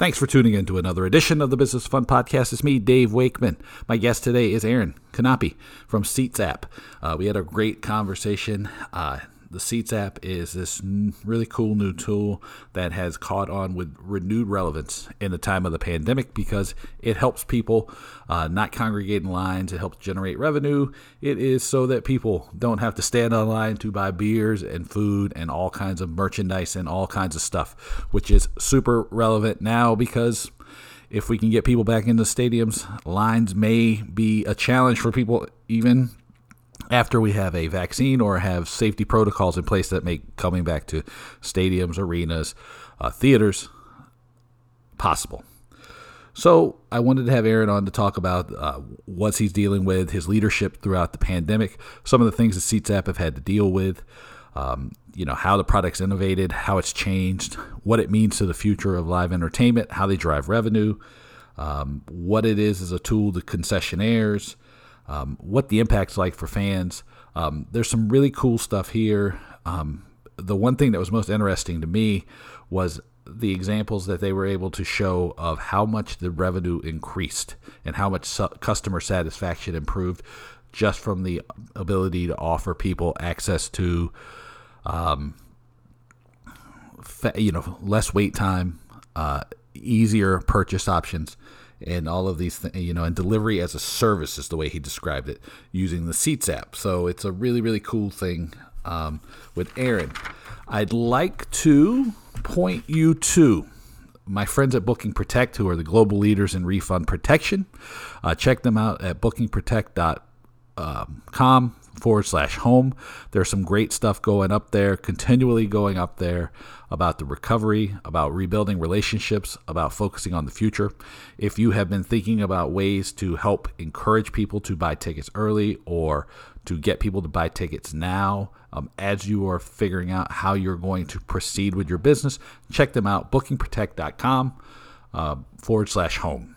Thanks for tuning in to another edition of the Business Fun Podcast. It's me, Dave Wakeman. My guest today is Aaron Kanapi from Seats app. Uh, we had a great conversation. Uh, the Seats app is this really cool new tool that has caught on with renewed relevance in the time of the pandemic because it helps people uh, not congregate in lines. It helps generate revenue. It is so that people don't have to stand online to buy beers and food and all kinds of merchandise and all kinds of stuff, which is super relevant now because if we can get people back into stadiums, lines may be a challenge for people even after we have a vaccine or have safety protocols in place that make coming back to stadiums, arenas, uh, theaters possible. So I wanted to have Aaron on to talk about uh, what he's dealing with, his leadership throughout the pandemic, some of the things that Seats App have had to deal with, um, you know, how the product's innovated, how it's changed, what it means to the future of live entertainment, how they drive revenue, um, what it is as a tool to concessionaires, um, what the impact's like for fans. Um, there's some really cool stuff here. Um, the one thing that was most interesting to me was the examples that they were able to show of how much the revenue increased and how much su- customer satisfaction improved just from the ability to offer people access to, um, fa- you know, less wait time, uh, easier purchase options and all of these things, you know, and delivery as a service is the way he described it using the Seats app. So it's a really, really cool thing um, with Aaron. I'd like to point you to my friends at Booking Protect, who are the global leaders in refund protection. Uh, check them out at bookingprotect.com forward slash home. There's some great stuff going up there, continually going up there about the recovery, about rebuilding relationships, about focusing on the future. If you have been thinking about ways to help encourage people to buy tickets early or to get people to buy tickets now, um, as you are figuring out how you're going to proceed with your business, check them out bookingprotect.com uh, forward slash home.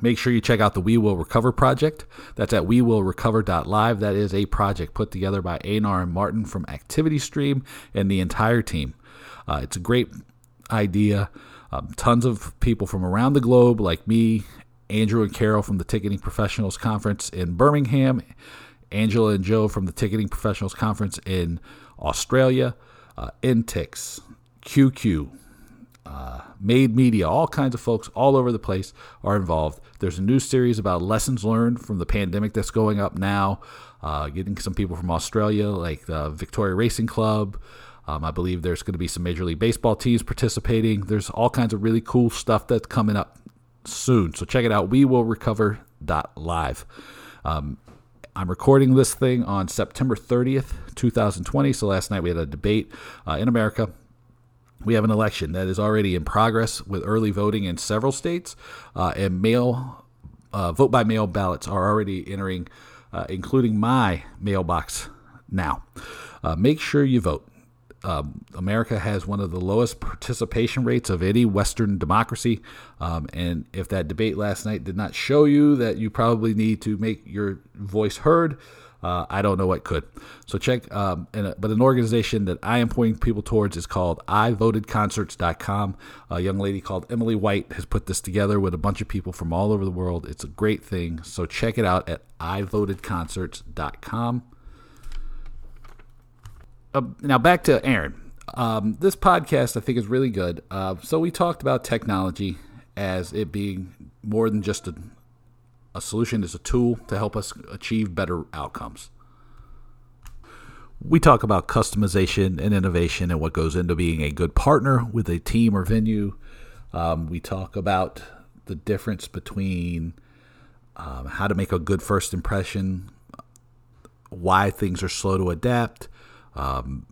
Make sure you check out the We Will Recover project. That's at wewillrecover.live. That is a project put together by Anar and Martin from Activity Stream and the entire team. Uh, it's a great idea. Um, tons of people from around the globe, like me, Andrew and Carol from the Ticketing Professionals Conference in Birmingham, Angela and Joe from the Ticketing Professionals Conference in Australia, uh, Intix, QQ, uh, Made Media, all kinds of folks all over the place are involved. There's a new series about lessons learned from the pandemic that's going up now. Uh, getting some people from Australia, like the Victoria Racing Club. Um, I believe there's going to be some Major League Baseball teams participating. There's all kinds of really cool stuff that's coming up soon. So check it out. We will recover live. Um, I'm recording this thing on September 30th, 2020. So last night we had a debate uh, in America we have an election that is already in progress with early voting in several states, uh, and mail uh, vote by mail ballots are already entering, uh, including my mailbox now. Uh, make sure you vote. Um, America has one of the lowest participation rates of any Western democracy. Um, and if that debate last night did not show you that you probably need to make your voice heard, uh, I don't know what could. So check, um, a, but an organization that I am pointing people towards is called iVotedConcerts.com. A young lady called Emily White has put this together with a bunch of people from all over the world. It's a great thing. So check it out at iVotedConcerts.com. Uh, now back to Aaron. Um, this podcast I think is really good. Uh, so we talked about technology as it being more than just a, a solution is a tool to help us achieve better outcomes. We talk about customization and innovation and what goes into being a good partner with a team or venue. Um, we talk about the difference between um, how to make a good first impression, why things are slow to adapt, um,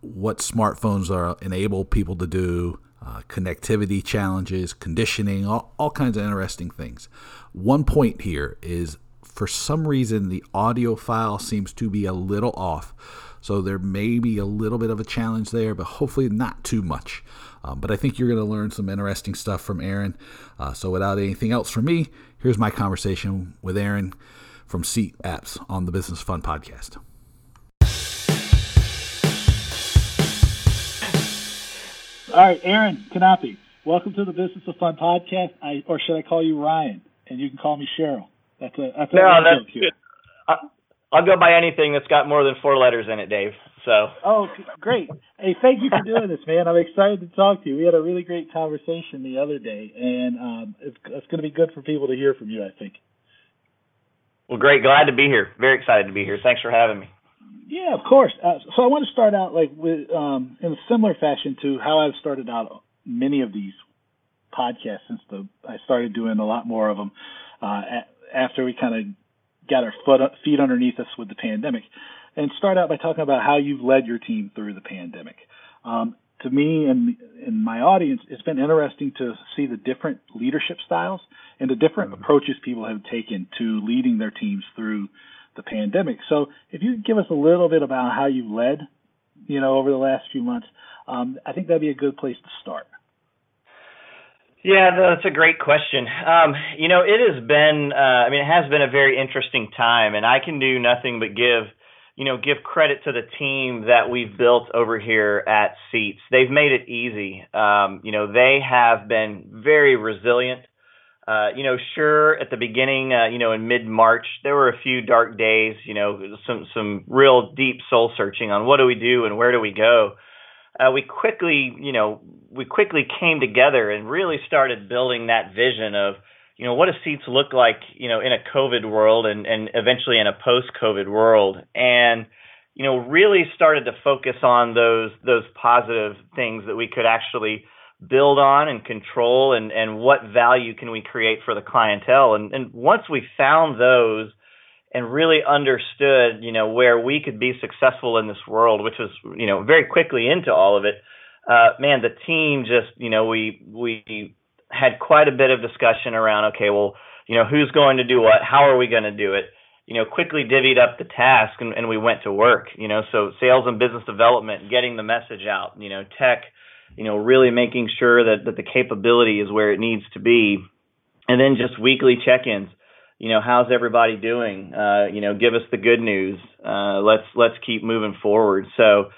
what smartphones are enable people to do, uh, connectivity challenges, conditioning, all, all kinds of interesting things. One point here is for some reason the audio file seems to be a little off. So there may be a little bit of a challenge there, but hopefully not too much. Um, but I think you're going to learn some interesting stuff from Aaron. Uh, so without anything else from me, here's my conversation with Aaron from Seat Apps on the Business Fun Podcast. All right, Aaron Kanapi, Welcome to the Business of Fun podcast. I, or should I call you Ryan? And you can call me Cheryl. That's a that's a no, that's good. I, I'll go by anything that's got more than four letters in it, Dave. So. Oh, great! Hey, thank you for doing this, man. I'm excited to talk to you. We had a really great conversation the other day, and um, it's, it's going to be good for people to hear from you. I think. Well, great. Glad to be here. Very excited to be here. Thanks for having me. Yeah, of course. Uh, so I want to start out like with um, in a similar fashion to how I've started out many of these podcasts since the I started doing a lot more of them uh, after we kind of got our foot feet underneath us with the pandemic, and start out by talking about how you've led your team through the pandemic. Um, to me and and my audience, it's been interesting to see the different leadership styles and the different mm-hmm. approaches people have taken to leading their teams through the pandemic. So, if you could give us a little bit about how you've led, you know, over the last few months, um, I think that'd be a good place to start. Yeah, that's a great question. Um, you know, it has been, uh, I mean, it has been a very interesting time, and I can do nothing but give, you know, give credit to the team that we've built over here at Seats. They've made it easy. Um, you know, they have been very resilient. Uh, you know, sure, at the beginning, uh, you know, in mid March, there were a few dark days, you know, some, some real deep soul searching on what do we do and where do we go. Uh, we quickly, you know, we quickly came together and really started building that vision of, you know, what does seats look like, you know, in a COVID world and, and eventually in a post-COVID world, and you know, really started to focus on those those positive things that we could actually build on and control, and and what value can we create for the clientele, and and once we found those and really understood, you know, where we could be successful in this world, which was, you know, very quickly into all of it. Uh, man, the team just, you know, we we had quite a bit of discussion around, okay, well, you know, who's going to do what? How are we going to do it? You know, quickly divvied up the task and, and we went to work. You know, so sales and business development, getting the message out. You know, tech, you know, really making sure that that the capability is where it needs to be, and then just weekly check-ins you know, how's everybody doing? Uh, you know, give us the good news. Uh, let's let's keep moving forward. So,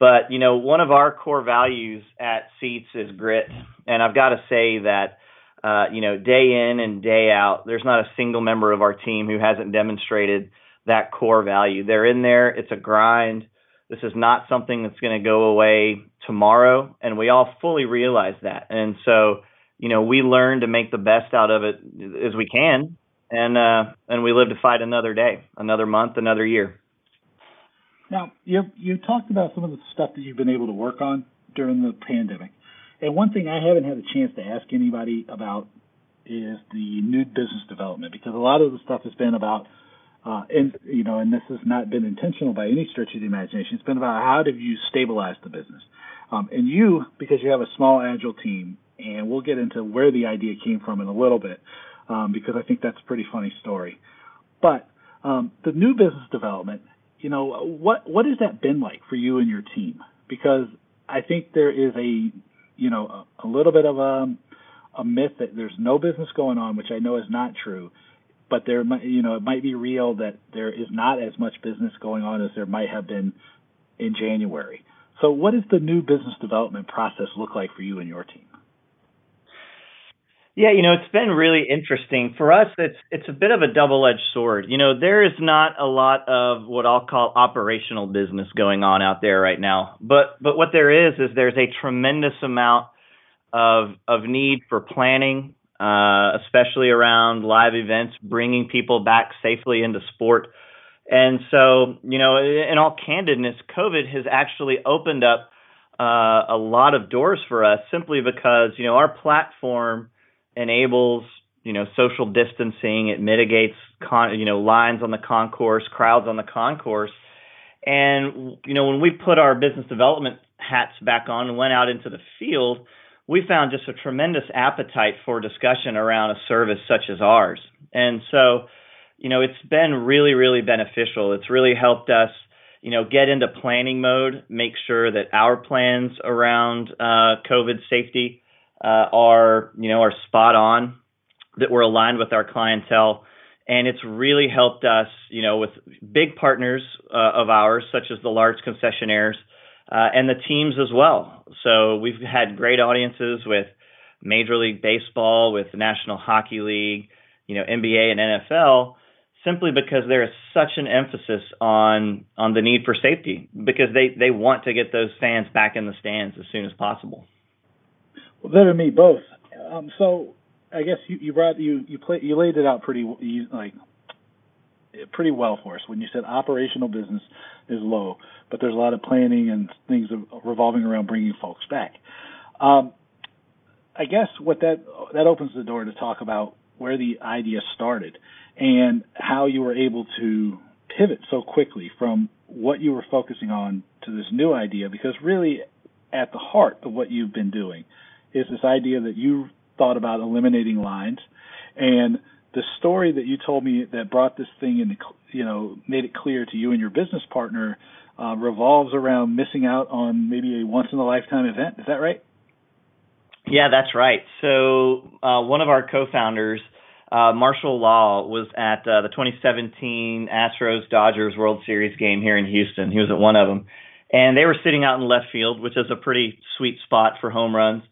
but you know, one of our core values at Seats is grit, and I've got to say that. Uh, you know, day in and day out, there's not a single member of our team who hasn't demonstrated that core value. They're in there. It's a grind. This is not something that's going to go away tomorrow, and we all fully realize that. And so, you know, we learn to make the best out of it as we can, and uh, and we live to fight another day, another month, another year. Now, you you talked about some of the stuff that you've been able to work on during the pandemic, and one thing I haven't had a chance to ask anybody about is the new business development because a lot of the stuff has been about. Uh, and you know, and this has not been intentional by any stretch of the imagination. It's been about how do you stabilize the business, um, and you because you have a small agile team, and we'll get into where the idea came from in a little bit um, because I think that's a pretty funny story. But um, the new business development, you know, what what has that been like for you and your team? Because I think there is a, you know, a, a little bit of a, a myth that there's no business going on, which I know is not true. But there, might, you know, it might be real that there is not as much business going on as there might have been in January. So, what does the new business development process look like for you and your team? Yeah, you know, it's been really interesting. For us, it's it's a bit of a double-edged sword. You know, there is not a lot of what I'll call operational business going on out there right now. But but what there is is there's a tremendous amount of of need for planning, uh, especially around live events, bringing people back safely into sport. And so, you know, in all candidness, COVID has actually opened up uh, a lot of doors for us simply because, you know, our platform enables you know social distancing. It mitigates con- you know lines on the concourse, crowds on the concourse, and you know when we put our business development hats back on and went out into the field, we found just a tremendous appetite for discussion around a service such as ours. And so, you know, it's been really, really beneficial. It's really helped us, you know, get into planning mode, make sure that our plans around uh, COVID safety uh, are you know are spot on, that we're aligned with our clientele, and it's really helped us you know with big partners uh, of ours such as the large concessionaires uh, and the teams as well. So we've had great audiences with Major League Baseball, with the National Hockey League, you know, NBA and NFL, simply because there is such an emphasis on on the need for safety because they they want to get those fans back in the stands as soon as possible. Well, and me both. Um, so I guess you you brought you you play you laid it out pretty like pretty well for us when you said operational business is low, but there's a lot of planning and things revolving around bringing folks back. Um, I guess what that that opens the door to talk about where the idea started and how you were able to pivot so quickly from what you were focusing on to this new idea because really at the heart of what you've been doing is this idea that you thought about eliminating lines and the story that you told me that brought this thing into you know made it clear to you and your business partner uh, revolves around missing out on maybe a once in a lifetime event is that right yeah that's right so uh, one of our co-founders uh, Marshall Law was at uh, the 2017 Astros Dodgers World Series game here in Houston. He was at one of them, and they were sitting out in left field, which is a pretty sweet spot for home runs.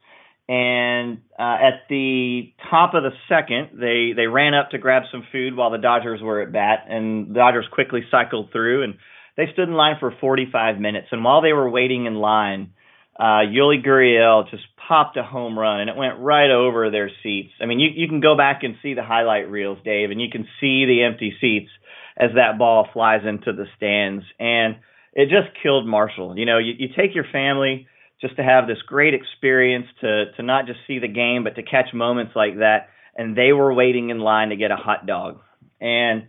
And uh, at the top of the second, they they ran up to grab some food while the Dodgers were at bat, and the Dodgers quickly cycled through, and they stood in line for 45 minutes. And while they were waiting in line, uh, Yuli Gurriel just popped a home run and it went right over their seats. I mean, you, you can go back and see the highlight reels, Dave, and you can see the empty seats as that ball flies into the stands. And it just killed Marshall. You know, you, you take your family just to have this great experience to to not just see the game, but to catch moments like that. And they were waiting in line to get a hot dog. And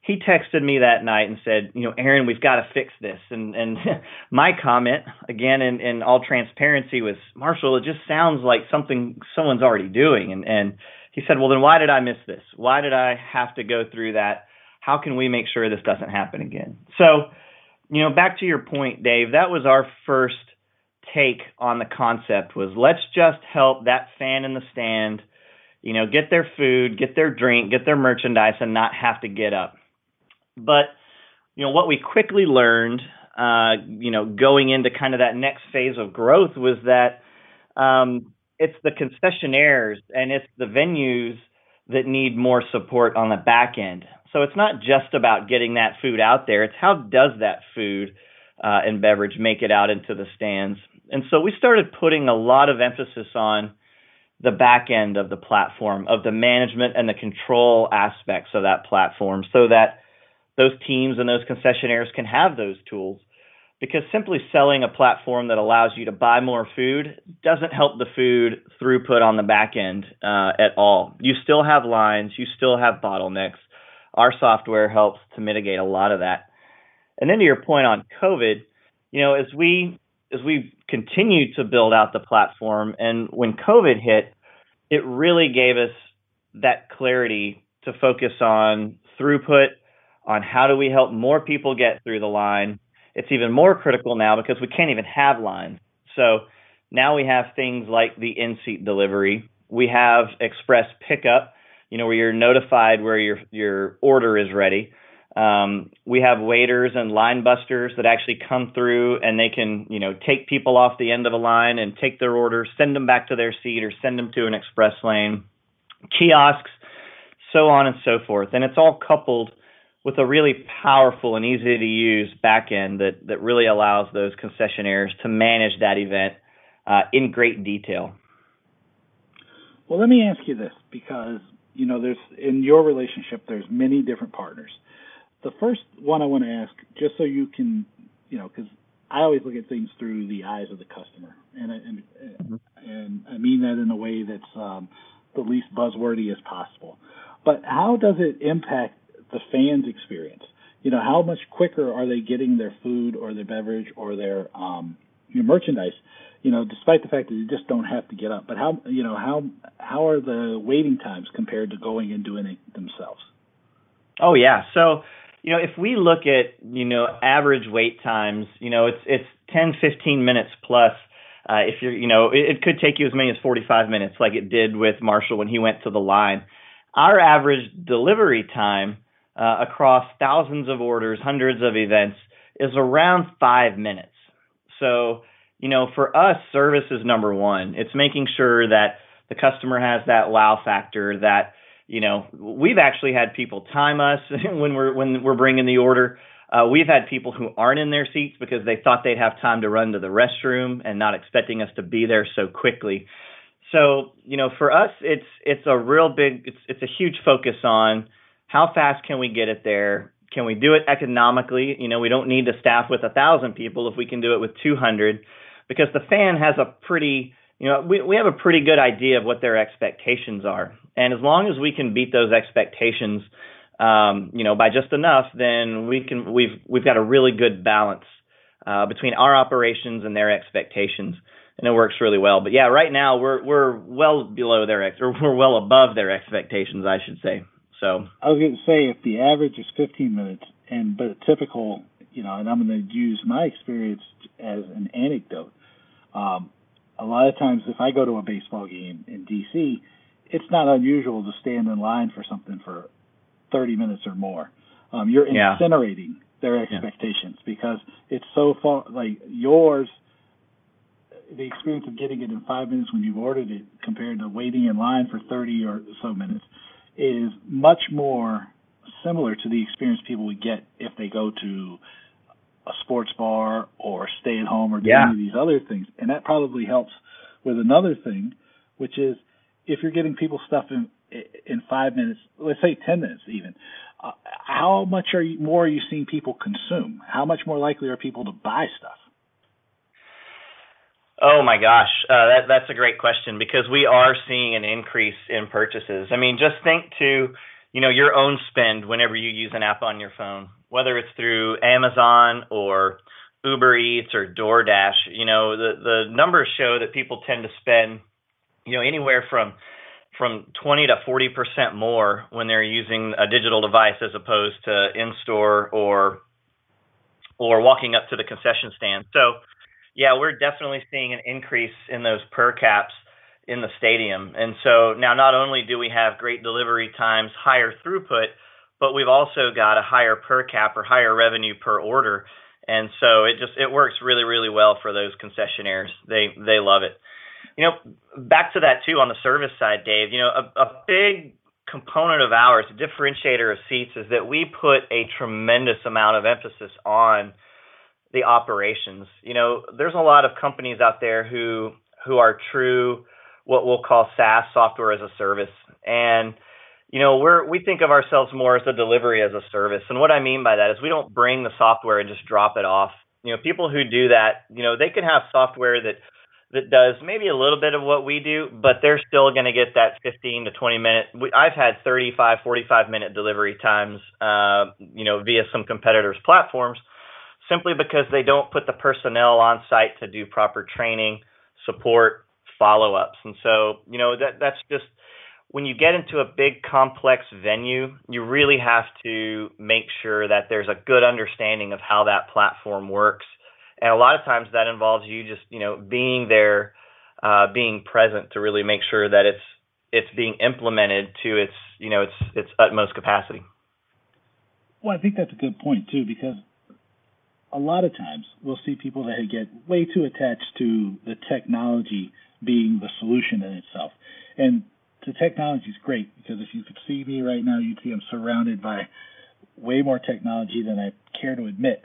he texted me that night and said, you know, Aaron, we've got to fix this. And and my comment, again in, in all transparency, was Marshall, it just sounds like something someone's already doing. And and he said, Well then why did I miss this? Why did I have to go through that? How can we make sure this doesn't happen again? So, you know, back to your point, Dave, that was our first take on the concept was let's just help that fan in the stand, you know, get their food, get their drink, get their merchandise and not have to get up but you know what we quickly learned, uh, you know, going into kind of that next phase of growth was that um, it's the concessionaires and it's the venues that need more support on the back end. So it's not just about getting that food out there; it's how does that food uh, and beverage make it out into the stands. And so we started putting a lot of emphasis on the back end of the platform, of the management and the control aspects of that platform, so that those teams and those concessionaires can have those tools because simply selling a platform that allows you to buy more food doesn't help the food throughput on the back end uh, at all. You still have lines, you still have bottlenecks. Our software helps to mitigate a lot of that. And then to your point on COVID, you know, as we as we continue to build out the platform and when COVID hit, it really gave us that clarity to focus on throughput on how do we help more people get through the line. It's even more critical now because we can't even have lines. So now we have things like the in-seat delivery. We have express pickup, you know, where you're notified where your your order is ready. Um, we have waiters and line busters that actually come through and they can, you know, take people off the end of a line and take their order, send them back to their seat or send them to an express lane. Kiosks, so on and so forth. And it's all coupled with a really powerful and easy to use backend that, that really allows those concessionaires to manage that event uh, in great detail. Well, let me ask you this because you know there's in your relationship there's many different partners. The first one I want to ask, just so you can, you know, because I always look at things through the eyes of the customer, and and mm-hmm. and I mean that in a way that's um, the least buzzwordy as possible. But how does it impact the fans experience. You know, how much quicker are they getting their food or their beverage or their um, your merchandise? You know, despite the fact that you just don't have to get up. But how you know how how are the waiting times compared to going and doing it themselves? Oh yeah, so you know if we look at you know average wait times, you know it's it's 10 15 minutes plus. Uh, if you're, you know, it, it could take you as many as 45 minutes, like it did with Marshall when he went to the line. Our average delivery time uh, across thousands of orders, hundreds of events, is around five minutes. So, you know, for us, service is number one. It's making sure that the customer has that wow factor that you know we've actually had people time us when we're when we're bringing the order. Uh, we've had people who aren't in their seats because they thought they'd have time to run to the restroom and not expecting us to be there so quickly. So you know for us it's it's a real big it's it's a huge focus on how fast can we get it there? Can we do it economically? You know we don't need to staff with a thousand people if we can do it with 200 because the fan has a pretty you know, we, we have a pretty good idea of what their expectations are. And as long as we can beat those expectations, um, you know, by just enough, then we can, we've, we've got a really good balance, uh, between our operations and their expectations. And it works really well. But yeah, right now we're, we're well below their ex, or we're well above their expectations, I should say. So I was going to say if the average is 15 minutes and, but typical, you know, and I'm going to use my experience as an anecdote. Um, a lot of times if I go to a baseball game in DC, it's not unusual to stand in line for something for 30 minutes or more. Um, you're yeah. incinerating their expectations yeah. because it's so far like yours the experience of getting it in five minutes when you've ordered it compared to waiting in line for 30 or so minutes is much more similar to the experience people would get if they go to a sports bar or stay at home or do yeah. any of these other things. And that probably helps with another thing, which is if you're getting people stuff in in five minutes, let's say ten minutes even, uh, how much are you more are you seeing people consume? How much more likely are people to buy stuff? Oh my gosh, uh, that that's a great question because we are seeing an increase in purchases. I mean, just think to you know your own spend whenever you use an app on your phone whether it's through Amazon or Uber Eats or DoorDash, you know, the the numbers show that people tend to spend, you know, anywhere from from 20 to 40 percent more when they're using a digital device as opposed to in store or or walking up to the concession stand. So, yeah, we're definitely seeing an increase in those per caps in the stadium. And so now not only do we have great delivery times, higher throughput, but we've also got a higher per cap or higher revenue per order. And so it just it works really really well for those concessionaires. They they love it. You know, back to that too on the service side, Dave. You know, a, a big component of ours, a differentiator of seats, is that we put a tremendous amount of emphasis on the operations. You know, there's a lot of companies out there who who are true what we'll call SaaS software as a service, and you know, we're we think of ourselves more as a delivery as a service. And what I mean by that is we don't bring the software and just drop it off. You know, people who do that, you know, they can have software that that does maybe a little bit of what we do, but they're still going to get that 15 to 20 minute. I've had 35, 45 minute delivery times, uh, you know, via some competitors' platforms, simply because they don't put the personnel on site to do proper training, support, follow ups, and so you know that that's just when you get into a big complex venue, you really have to make sure that there's a good understanding of how that platform works. And a lot of times that involves you just, you know, being there, uh, being present to really make sure that it's it's being implemented to its, you know, its its utmost capacity. Well, I think that's a good point too, because a lot of times we'll see people that get way too attached to the technology being the solution in itself. And the technology is great because if you could see me right now, you'd see I'm surrounded by way more technology than I care to admit.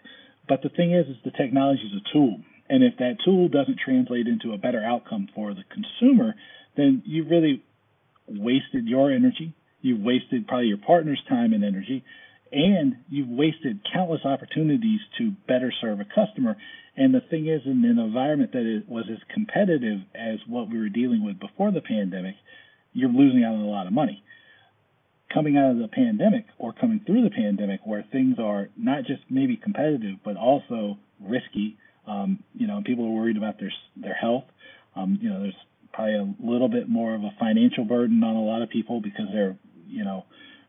But the thing is, is the technology is a tool, and if that tool doesn't translate into a better outcome for the consumer, then you've really wasted your energy. You've wasted probably your partner's time and energy, and you've wasted countless opportunities to better serve a customer. And the thing is, in an environment that was as competitive as what we were dealing with before the pandemic, you're losing out on a lot of money. Coming out of the pandemic or coming through the pandemic, where things are not just maybe competitive but also risky, um, you know, people are worried about their their health. Um, you know, there's probably a little bit more of a financial burden on a lot of people because they're, you know,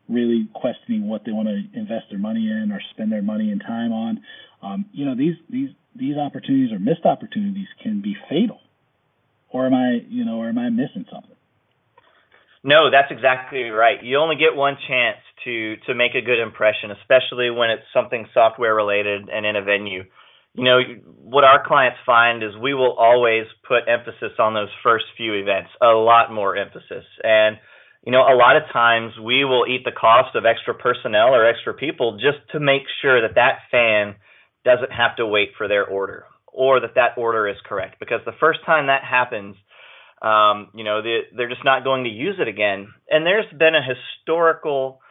really questioning what they want to invest their money in or spend their money and time on. Um, you know, these these these opportunities or missed opportunities can be fatal. Or am I, you know, or am I missing something? No, that's exactly right. You only get one chance to to make a good impression, especially when it's something software related and in a venue. you know, what our clients find is we will always put emphasis on those first few events, a lot more emphasis. And, you know, a lot of times we will eat the cost of extra personnel or extra people just to make sure that that fan doesn't have to wait for their order or that that order is correct. Because the first time that happens, um, you know, they, they're just not going to use it again. And there's been a historical,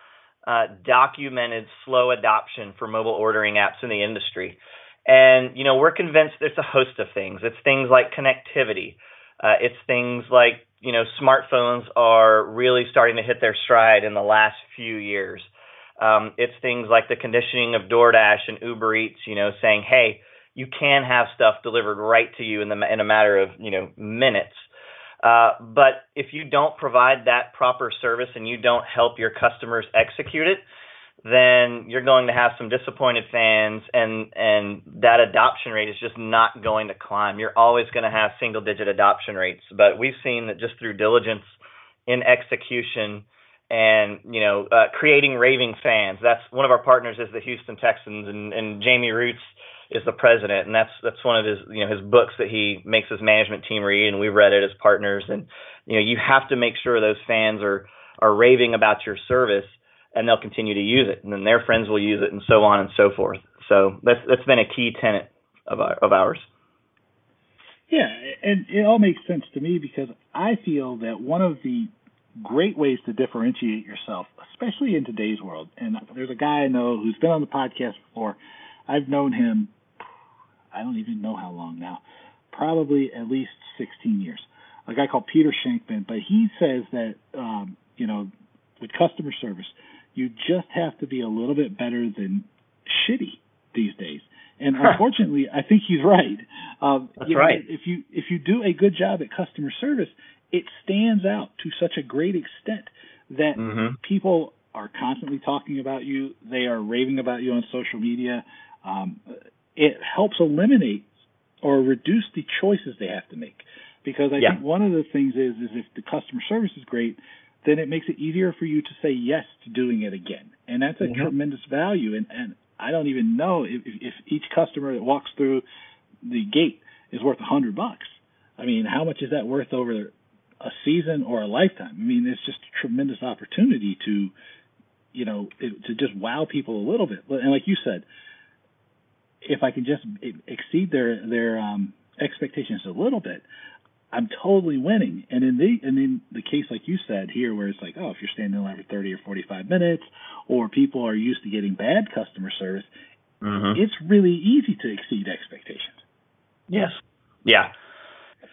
uh, documented slow adoption for mobile ordering apps in the industry. And, you know, we're convinced there's a host of things. It's things like connectivity. Uh, it's things like, you know, smartphones are really starting to hit their stride in the last few years. Um, it's things like the conditioning of DoorDash and Uber Eats, you know, saying, hey, you can have stuff delivered right to you in the in a matter of you know minutes. Uh, but if you don't provide that proper service and you don't help your customers execute it, then you're going to have some disappointed fans and and that adoption rate is just not going to climb. You're always going to have single digit adoption rates, but we've seen that just through diligence in execution and you know uh, creating raving fans. That's one of our partners is the Houston Texans and and Jamey Rootes is the president and that's that's one of his you know his books that he makes his management team read and we've read it as partners and you know you have to make sure those fans are are raving about your service and they'll continue to use it, and then their friends will use it, and so on and so forth. So that's that's been a key tenet of our, of ours. Yeah, and it all makes sense to me because I feel that one of the great ways to differentiate yourself, especially in today's world, and there's a guy I know who's been on the podcast before. I've known him, I don't even know how long now, probably at least 16 years. A guy called Peter Shankman, but he says that um, you know with customer service, you just have to be a little bit better than shitty these days. And unfortunately, I think he's right. Um, That's right. Know, if you if you do a good job at customer service, it stands out to such a great extent that mm-hmm. people are constantly talking about you. They are raving about you on social media. Um, it helps eliminate or reduce the choices they have to make. Because I yeah. think one of the things is is if the customer service is great, then it makes it easier for you to say yes to doing it again. And that's a mm-hmm. tremendous value. And, and I don't even know if, if each customer that walks through the gate is worth a hundred bucks. I mean, how much is that worth over a season or a lifetime? I mean, it's just a tremendous opportunity to, you know, to just wow people a little bit. And like you said, if I can just exceed their their um, expectations a little bit, I'm totally winning. And in the and in the case like you said here, where it's like, oh, if you're standing in line for 30 or 45 minutes, or people are used to getting bad customer service, mm-hmm. it's really easy to exceed expectations. Yes. Yeah.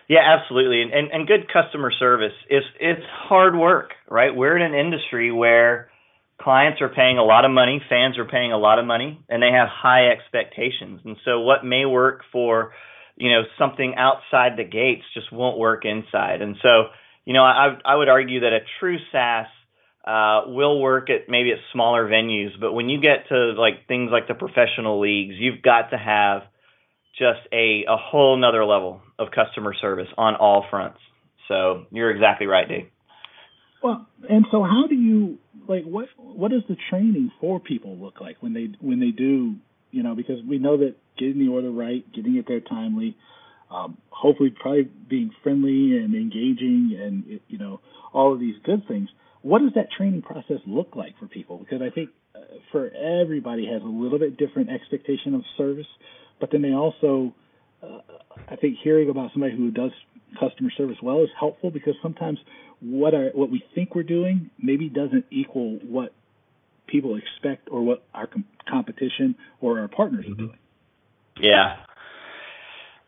Yeah, absolutely. And, and and good customer service is it's hard work, right? We're in an industry where clients are paying a lot of money, fans are paying a lot of money, and they have high expectations. And so what may work for you know something outside the gates just won't work inside. And so you know I I would argue that a true SaaS uh, will work at maybe at smaller venues, but when you get to like things like the professional leagues, you've got to have just a a whole nother level of customer service on all fronts. So you're exactly right, Dave. Well, and so how do you like what what does the training for people look like when they when they do you know, because we know that getting the order right, getting it there timely, um, hopefully probably being friendly and engaging and, you know, all of these good things. What does that training process look like for people? Because I think uh, for everybody has a little bit different expectation of service, but then they also, uh, I think hearing about somebody who does customer service well is helpful because sometimes what are what we think we're doing maybe doesn't equal what people expect or what our com- competition or our partners mm-hmm. are doing. Yeah.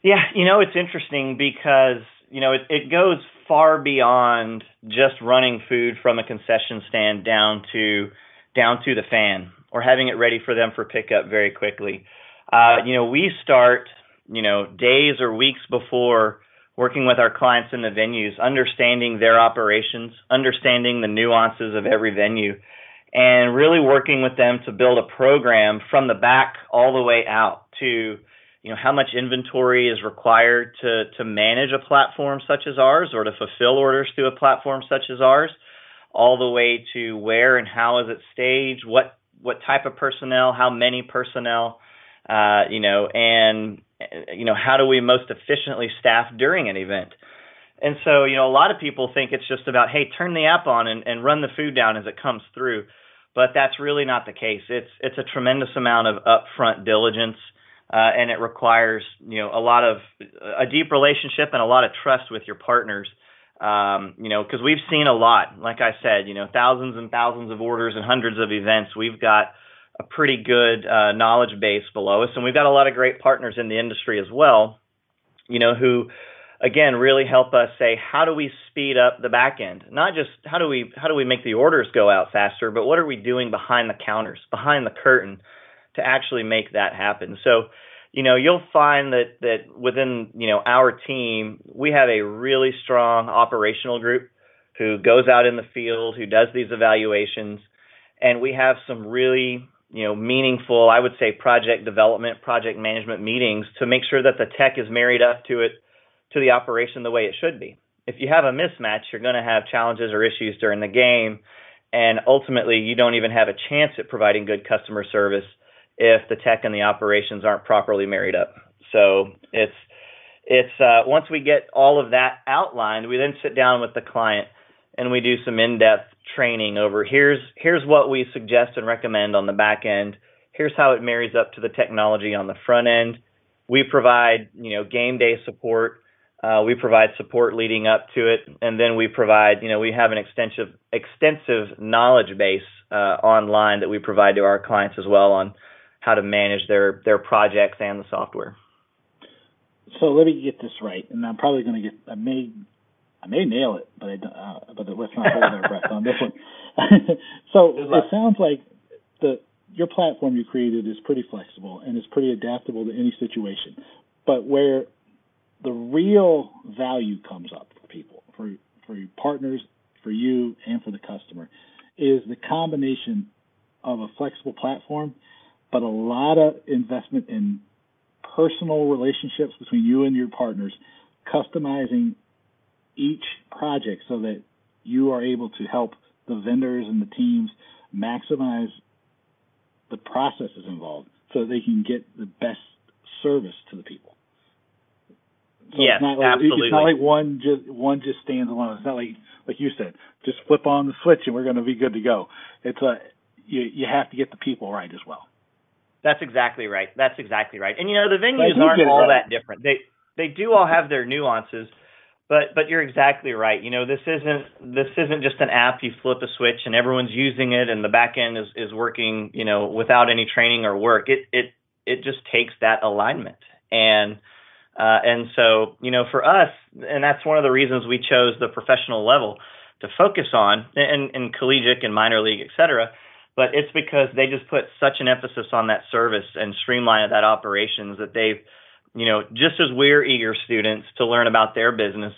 Yeah, you know, it's interesting because, you know, it, it goes far beyond just running food from a concession stand down to down to the fan or having it ready for them for pickup very quickly. Uh, you know, we start, you know, days or weeks before working with our clients in the venues, understanding their operations, understanding the nuances of every venue, and really working with them to build a program from the back all the way out to you know how much inventory is required to to manage a platform such as ours or to fulfill orders through a platform such as ours all the way to where and how is it staged what what type of personnel how many personnel uh, you know, and you know, how do we most efficiently staff during an event? And so, you know, a lot of people think it's just about, hey, turn the app on and, and run the food down as it comes through. But that's really not the case. It's it's a tremendous amount of upfront diligence, uh, and it requires you know a lot of a deep relationship and a lot of trust with your partners. Um, you know, because we've seen a lot. Like I said, you know, thousands and thousands of orders and hundreds of events. We've got a pretty good uh, knowledge base below us, and we've got a lot of great partners in the industry as well. You know, who again really help us say how do we speed up the back end not just how do we how do we make the orders go out faster but what are we doing behind the counters behind the curtain to actually make that happen so you know you'll find that that within you know our team we have a really strong operational group who goes out in the field who does these evaluations and we have some really you know meaningful i would say project development project management meetings to make sure that the tech is married up to it to the operation the way it should be. If you have a mismatch, you're going to have challenges or issues during the game, and ultimately you don't even have a chance at providing good customer service if the tech and the operations aren't properly married up. So it's it's uh, once we get all of that outlined, we then sit down with the client and we do some in-depth training over here's here's what we suggest and recommend on the back end. Here's how it marries up to the technology on the front end. We provide you know game day support uh, we provide support leading up to it, and then we provide, you know, we have an extensive extensive knowledge base uh, online that we provide to our clients as well on how to manage their their projects and the software. So let me get this right, and I'm probably going to get I may I may nail it, but I uh, but let's not hold our breath on this one. so it sounds like the your platform you created is pretty flexible and is pretty adaptable to any situation. But where the real value comes up for people, for for your partners, for you, and for the customer, is the combination of a flexible platform, but a lot of investment in personal relationships between you and your partners, customizing each project so that you are able to help the vendors and the teams maximize the processes involved so they can get the best service to the people. So yes, it's not like, absolutely. It's not like one just one just stands alone. It's not like like you said, just flip on the switch and we're going to be good to go. It's a you you have to get the people right as well. That's exactly right. That's exactly right. And you know the venues aren't all right. that different. They they do all have their nuances, but but you're exactly right. You know this isn't this isn't just an app you flip a switch and everyone's using it and the back end is is working you know without any training or work. It it it just takes that alignment and uh, and so, you know, for us, and that's one of the reasons we chose the professional level to focus on, in, in collegiate and minor league, et cetera. But it's because they just put such an emphasis on that service and streamline of that operations that they've, you know, just as we're eager students to learn about their business,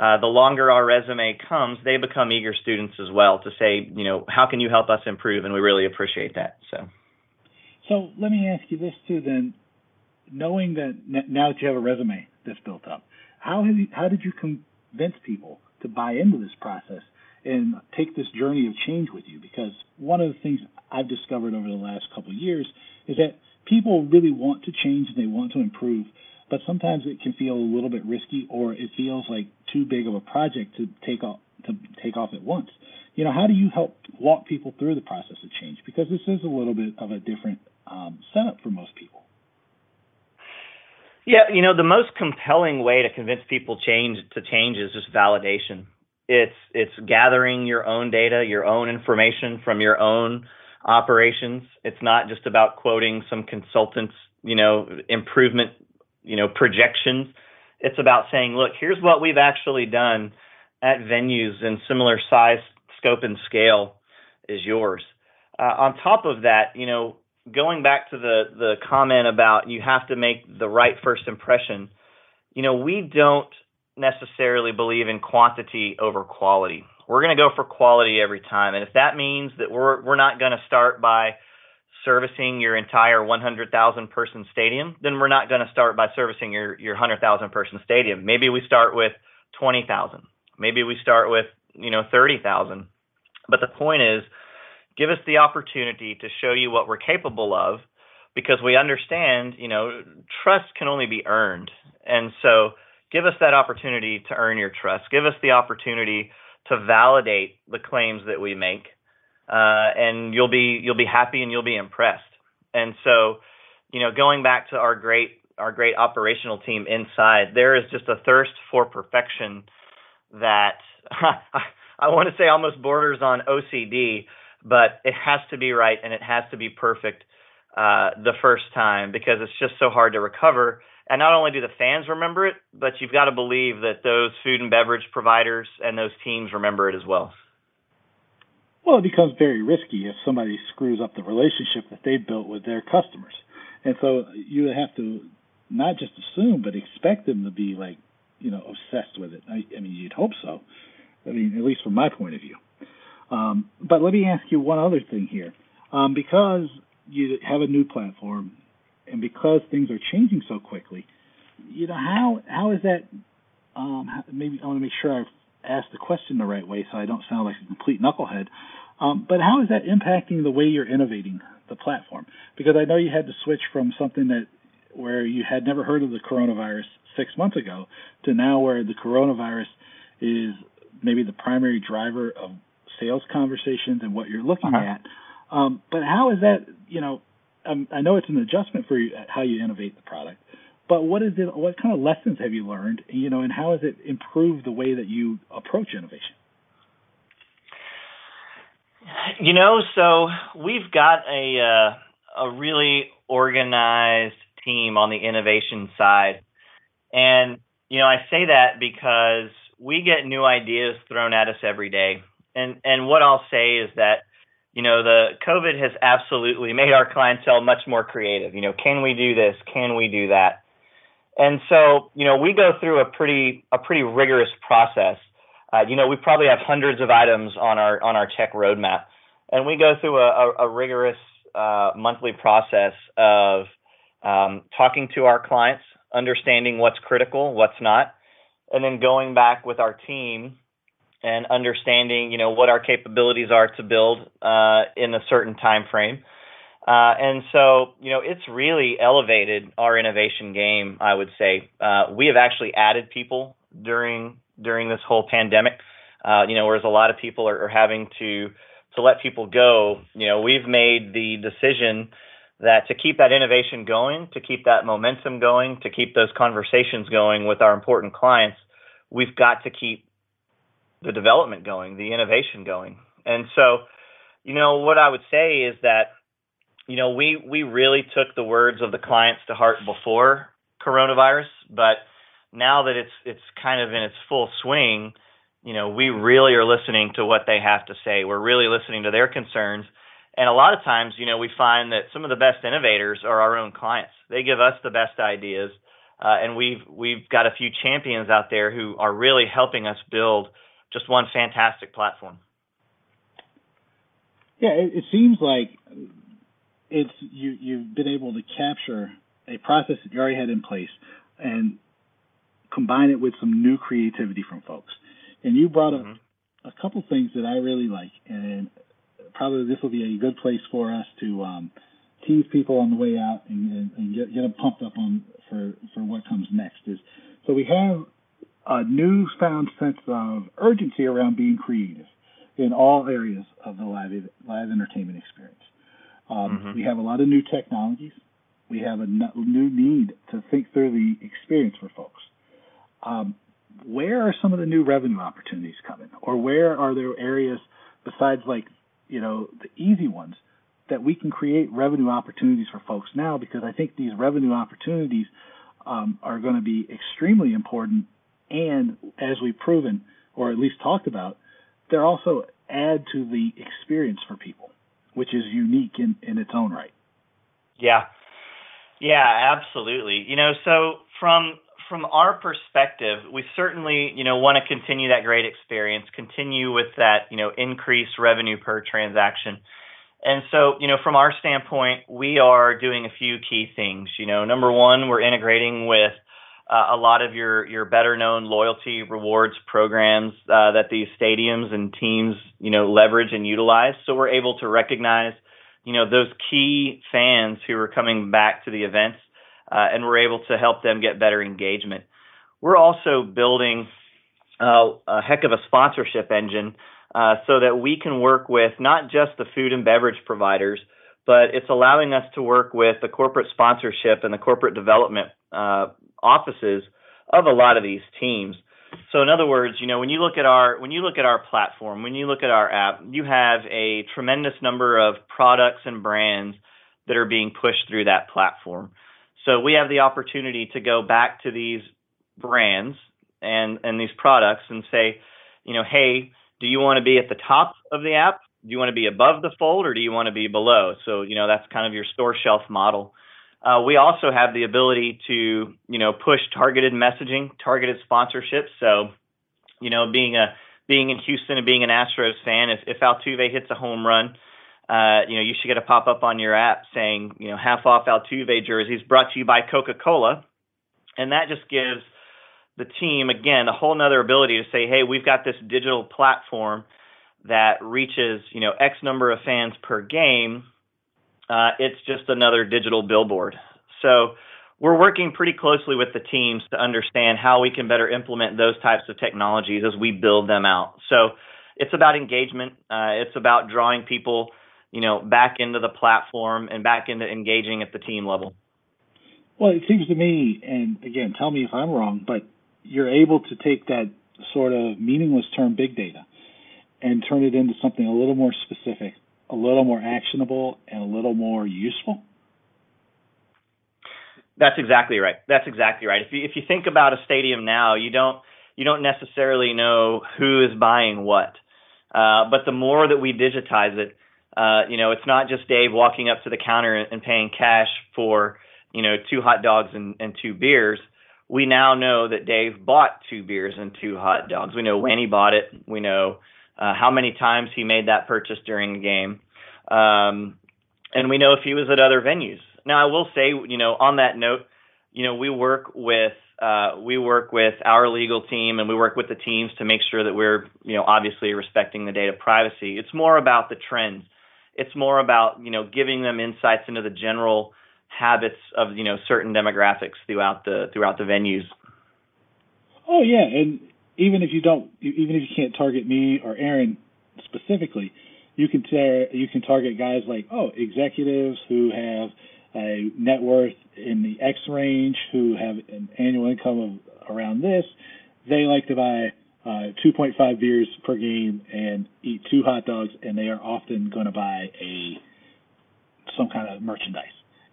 uh, the longer our resume comes, they become eager students as well to say, you know, how can you help us improve? And we really appreciate that. So. So let me ask you this too. Then, knowing that now that you have a resume that's built up, how have you, how did you convince people to buy into this process and take this journey of change with you? Because one of the things I've discovered over the last couple of years is that people really want to change and they want to improve, but sometimes it can feel a little bit risky or it feels like too big of a project to take off to take off at once. You know, how do you help walk people through the process of change? Because this is a little bit of a different um, setup for most people. Yeah, you know, the most compelling way to convince people change to change is just validation. It's it's gathering your own data, your own information from your own operations. It's not just about quoting some consultants, you know, improvement, you know, projections. It's about saying, look, here's what we've actually done at venues in similar size, scope, and scale is yours. Uh, on top of that, you know, going back to the the comment about you have to make the right first impression, you know, we don't necessarily believe in quantity over quality. We're going to go for quality every time, and if that means that we're we're not going to start by servicing your entire 100,000 person stadium, then we're not going to start by servicing your your 100,000 person stadium. Maybe we start with 20,000. Maybe we start with, you know, 30,000. But the point is give us the opportunity to show you what we're capable of because we understand, you know, trust can only be earned. And so give us that opportunity to earn your trust. Give us the opportunity to validate the claims that we make. Uh, and you'll be you'll be happy and you'll be impressed. And so, you know, going back to our great our great operational team inside, there is just a thirst for perfection that I want to say almost borders on OCD, but it has to be right and it has to be perfect uh, the first time because it's just so hard to recover. And not only do the fans remember it, but you've got to believe that those food and beverage providers and those teams remember it as well. Well, it becomes very risky if somebody screws up the relationship that they've built with their customers. And so you have to not just assume, but expect them to be like, you know, obsessed with it. I, I mean, you'd hope so. I mean, at least from my point of view. Um, but let me ask you one other thing here. Um, because you have a new platform, and because things are changing so quickly, you know how how is that? Um, maybe I want to make sure I've asked the question the right way, so I don't sound like a complete knucklehead. Um, but how is that impacting the way you're innovating the platform? Because I know you had to switch from something that where you had never heard of the coronavirus six months ago to now where the coronavirus is maybe the primary driver of sales conversations and what you're looking uh-huh. at. Um, but how is that? You know, um, I know it's an adjustment for you, how you innovate the product. But what is it? What kind of lessons have you learned? You know, and how has it improved the way that you approach innovation? You know, so we've got a uh, a really organized team on the innovation side, and you know, I say that because we get new ideas thrown at us every day. And and what I'll say is that you know the COVID has absolutely made our clientele much more creative. You know, can we do this? Can we do that? And so you know we go through a pretty a pretty rigorous process. Uh, you know, we probably have hundreds of items on our on our tech roadmap, and we go through a, a, a rigorous uh, monthly process of um, talking to our clients, understanding what's critical, what's not, and then going back with our team and understanding, you know, what our capabilities are to build uh, in a certain time frame. Uh, and so, you know, it's really elevated our innovation game. I would say uh, we have actually added people during during this whole pandemic. Uh, you know, whereas a lot of people are, are having to to let people go. You know, we've made the decision that to keep that innovation going, to keep that momentum going, to keep those conversations going with our important clients, we've got to keep the development going, the innovation going. And so, you know, what I would say is that, you know, we we really took the words of the clients to heart before coronavirus, but now that it's it's kind of in its full swing, you know, we really are listening to what they have to say. We're really listening to their concerns and a lot of times, you know, we find that some of the best innovators are our own clients. They give us the best ideas, uh, and we've we've got a few champions out there who are really helping us build just one fantastic platform. Yeah, it, it seems like it's you you've been able to capture a process that you already had in place and combine it with some new creativity from folks. And you brought up mm-hmm. a couple things that I really like, and probably this will be a good place for us to um, tease people on the way out and, and, and get, get them pumped up on for, for what comes next. Is so we have a newfound sense of urgency around being creative in all areas of the live live entertainment experience. Um, mm-hmm. We have a lot of new technologies. We have a new need to think through the experience for folks. Um, where are some of the new revenue opportunities coming, or where are there areas besides like you know, the easy ones that we can create revenue opportunities for folks now because I think these revenue opportunities um, are going to be extremely important. And as we've proven, or at least talked about, they're also add to the experience for people, which is unique in, in its own right. Yeah. Yeah, absolutely. You know, so from from our perspective, we certainly, you know, want to continue that great experience, continue with that, you know, increased revenue per transaction. And so, you know, from our standpoint, we are doing a few key things. You know, number one, we're integrating with uh, a lot of your your better known loyalty rewards programs uh, that these stadiums and teams, you know, leverage and utilize. So we're able to recognize you know those key fans who are coming back to the events, uh, and we're able to help them get better engagement. We're also building uh, a heck of a sponsorship engine uh, so that we can work with not just the food and beverage providers, but it's allowing us to work with the corporate sponsorship and the corporate development uh, offices of a lot of these teams. So in other words, you know, when you look at our when you look at our platform, when you look at our app, you have a tremendous number of products and brands that are being pushed through that platform. So we have the opportunity to go back to these brands and and these products and say, you know, hey, do you want to be at the top of the app? Do you want to be above the fold or do you want to be below? So, you know, that's kind of your store shelf model. Uh, we also have the ability to, you know, push targeted messaging, targeted sponsorships. So, you know, being a being in Houston and being an Astros fan, if, if Altuve hits a home run, uh, you know, you should get a pop up on your app saying, you know, half off Altuve jerseys brought to you by Coca Cola, and that just gives the team again a whole nother ability to say, hey, we've got this digital platform that reaches you know X number of fans per game. Uh, it's just another digital billboard. So we're working pretty closely with the teams to understand how we can better implement those types of technologies as we build them out. So it's about engagement. Uh, it's about drawing people, you know, back into the platform and back into engaging at the team level. Well, it seems to me, and again, tell me if I'm wrong, but you're able to take that sort of meaningless term big data and turn it into something a little more specific, a little more actionable, and a little more useful? That's exactly right. That's exactly right. If you if you think about a stadium now, you don't you don't necessarily know who is buying what. Uh, but the more that we digitize it, uh, you know, it's not just Dave walking up to the counter and paying cash for you know two hot dogs and, and two beers we now know that Dave bought two beers and two hot dogs. We know when he bought it. We know uh, how many times he made that purchase during the game. Um, and we know if he was at other venues. Now, I will say, you know, on that note, you know, we work with uh, we work with our legal team and we work with the teams to make sure that we're, you know, obviously respecting the data privacy. It's more about the trends. It's more about, you know, giving them insights into the general habits of you know certain demographics throughout the throughout the venues. Oh yeah, and even if you don't, even if you can't target me or Aaron specifically, you can tar- you can target guys like oh executives who have a net worth in the X range, who have an annual income of around this. They like to buy uh, 2.5 beers per game and eat two hot dogs, and they are often going to buy a some kind of merchandise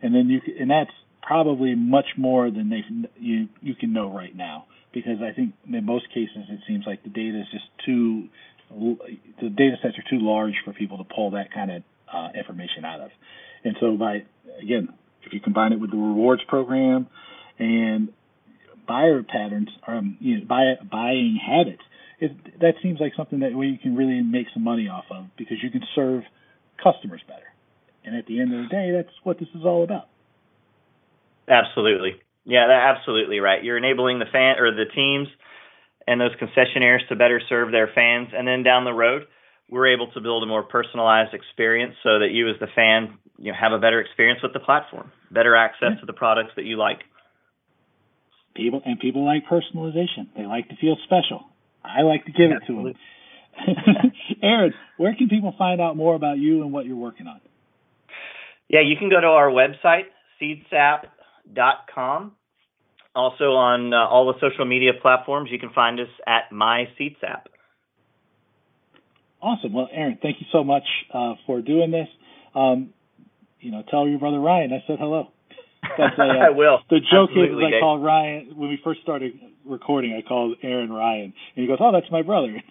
and then you and that's probably much more than they you you can know right now because I think in most cases it seems like the data is just too the data sets are too large for people to pull that kind of uh, information out of, and so by again if you combine it with the rewards program and buyer patterns um you know buy, buying habits it, that seems like something that where you can really make some money off of because you can serve customers better and at the end of the day, that's what this is all about. Absolutely. Yeah, absolutely right. You're enabling the fan or the teams and those concessionaires to better serve their fans. And then down the road, we're able to build a more personalized experience so that you as the fan, you know, have a better experience with the platform, better access yeah. to the products that you like. People and people like personalization. They like to feel special. I like to give it to them. Aaron, where can people find out more about you and what you're working on? Yeah, you can go to our website, seatsapp.com. Also on uh, all the social media platforms, you can find us at MySeatsApp. Awesome. Well, Aaron, thank you so much uh, for doing this. Um, you know, tell your brother Ryan I said hello. A, uh, I will. The joke Absolutely, is I called Ryan when we first started recording. I called Aaron Ryan, and he goes, "Oh, that's my brother."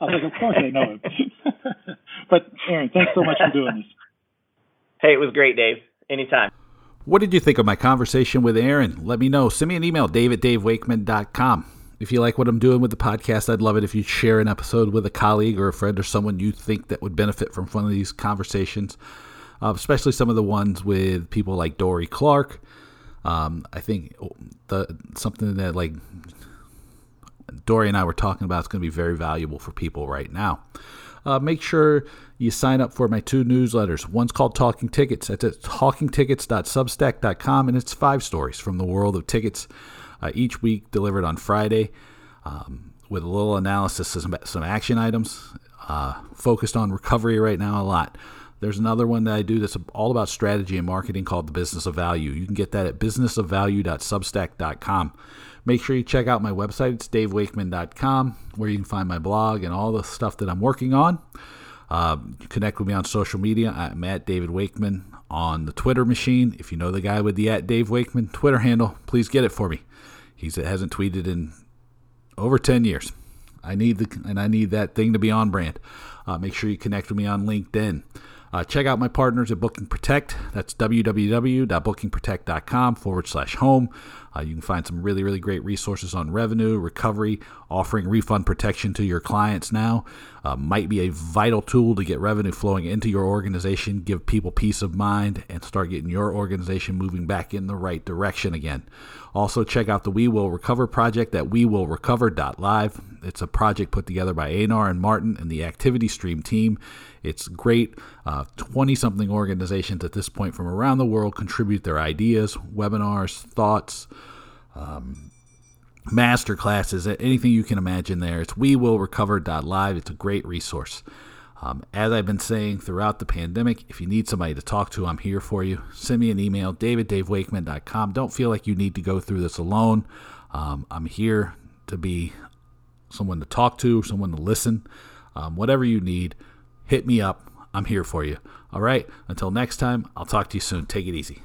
I was like, "Of course I know him." but Aaron, thanks so much for doing this. Hey, it was great, Dave. Anytime. What did you think of my conversation with Aaron? Let me know. Send me an email, dave at davewakeman.com. If you like what I'm doing with the podcast, I'd love it if you'd share an episode with a colleague or a friend or someone you think that would benefit from one of these conversations, uh, especially some of the ones with people like Dorie Clark. Um, I think the something that like Dory and I were talking about is going to be very valuable for people right now. Uh, make sure you sign up for my two newsletters. One's called Talking Tickets. That's at talkingtickets.substack.com, and it's five stories from the world of tickets uh, each week delivered on Friday um, with a little analysis of some, some action items uh, focused on recovery right now a lot. There's another one that I do that's all about strategy and marketing called The Business of Value. You can get that at businessofvalue.substack.com. Make sure you check out my website. It's davewakeman.com, where you can find my blog and all the stuff that I'm working on. Uh, connect with me on social media. I'm at David Wakeman on the Twitter machine. If you know the guy with the at Dave Wakeman Twitter handle, please get it for me. He hasn't tweeted in over 10 years. I need the and I need that thing to be on brand. Uh, make sure you connect with me on LinkedIn. Uh, check out my partners at Booking Protect. That's www.bookingprotect.com forward slash home. Uh, you can find some really, really great resources on revenue, recovery, offering refund protection to your clients now. Uh, might be a vital tool to get revenue flowing into your organization, give people peace of mind, and start getting your organization moving back in the right direction again. Also, check out the We Will Recover project at WeWillRecover.live. It's a project put together by Anar and Martin and the Activity Stream team. It's great. 20 uh, something organizations at this point from around the world contribute their ideas, webinars, thoughts, um, master classes, anything you can imagine there. It's we will recover.live. It's a great resource. Um, as I've been saying throughout the pandemic, if you need somebody to talk to, I'm here for you. Send me an email, daviddavewakeman.com. Don't feel like you need to go through this alone. Um, I'm here to be someone to talk to, someone to listen. Um, whatever you need, hit me up. I'm here for you. All right. Until next time, I'll talk to you soon. Take it easy.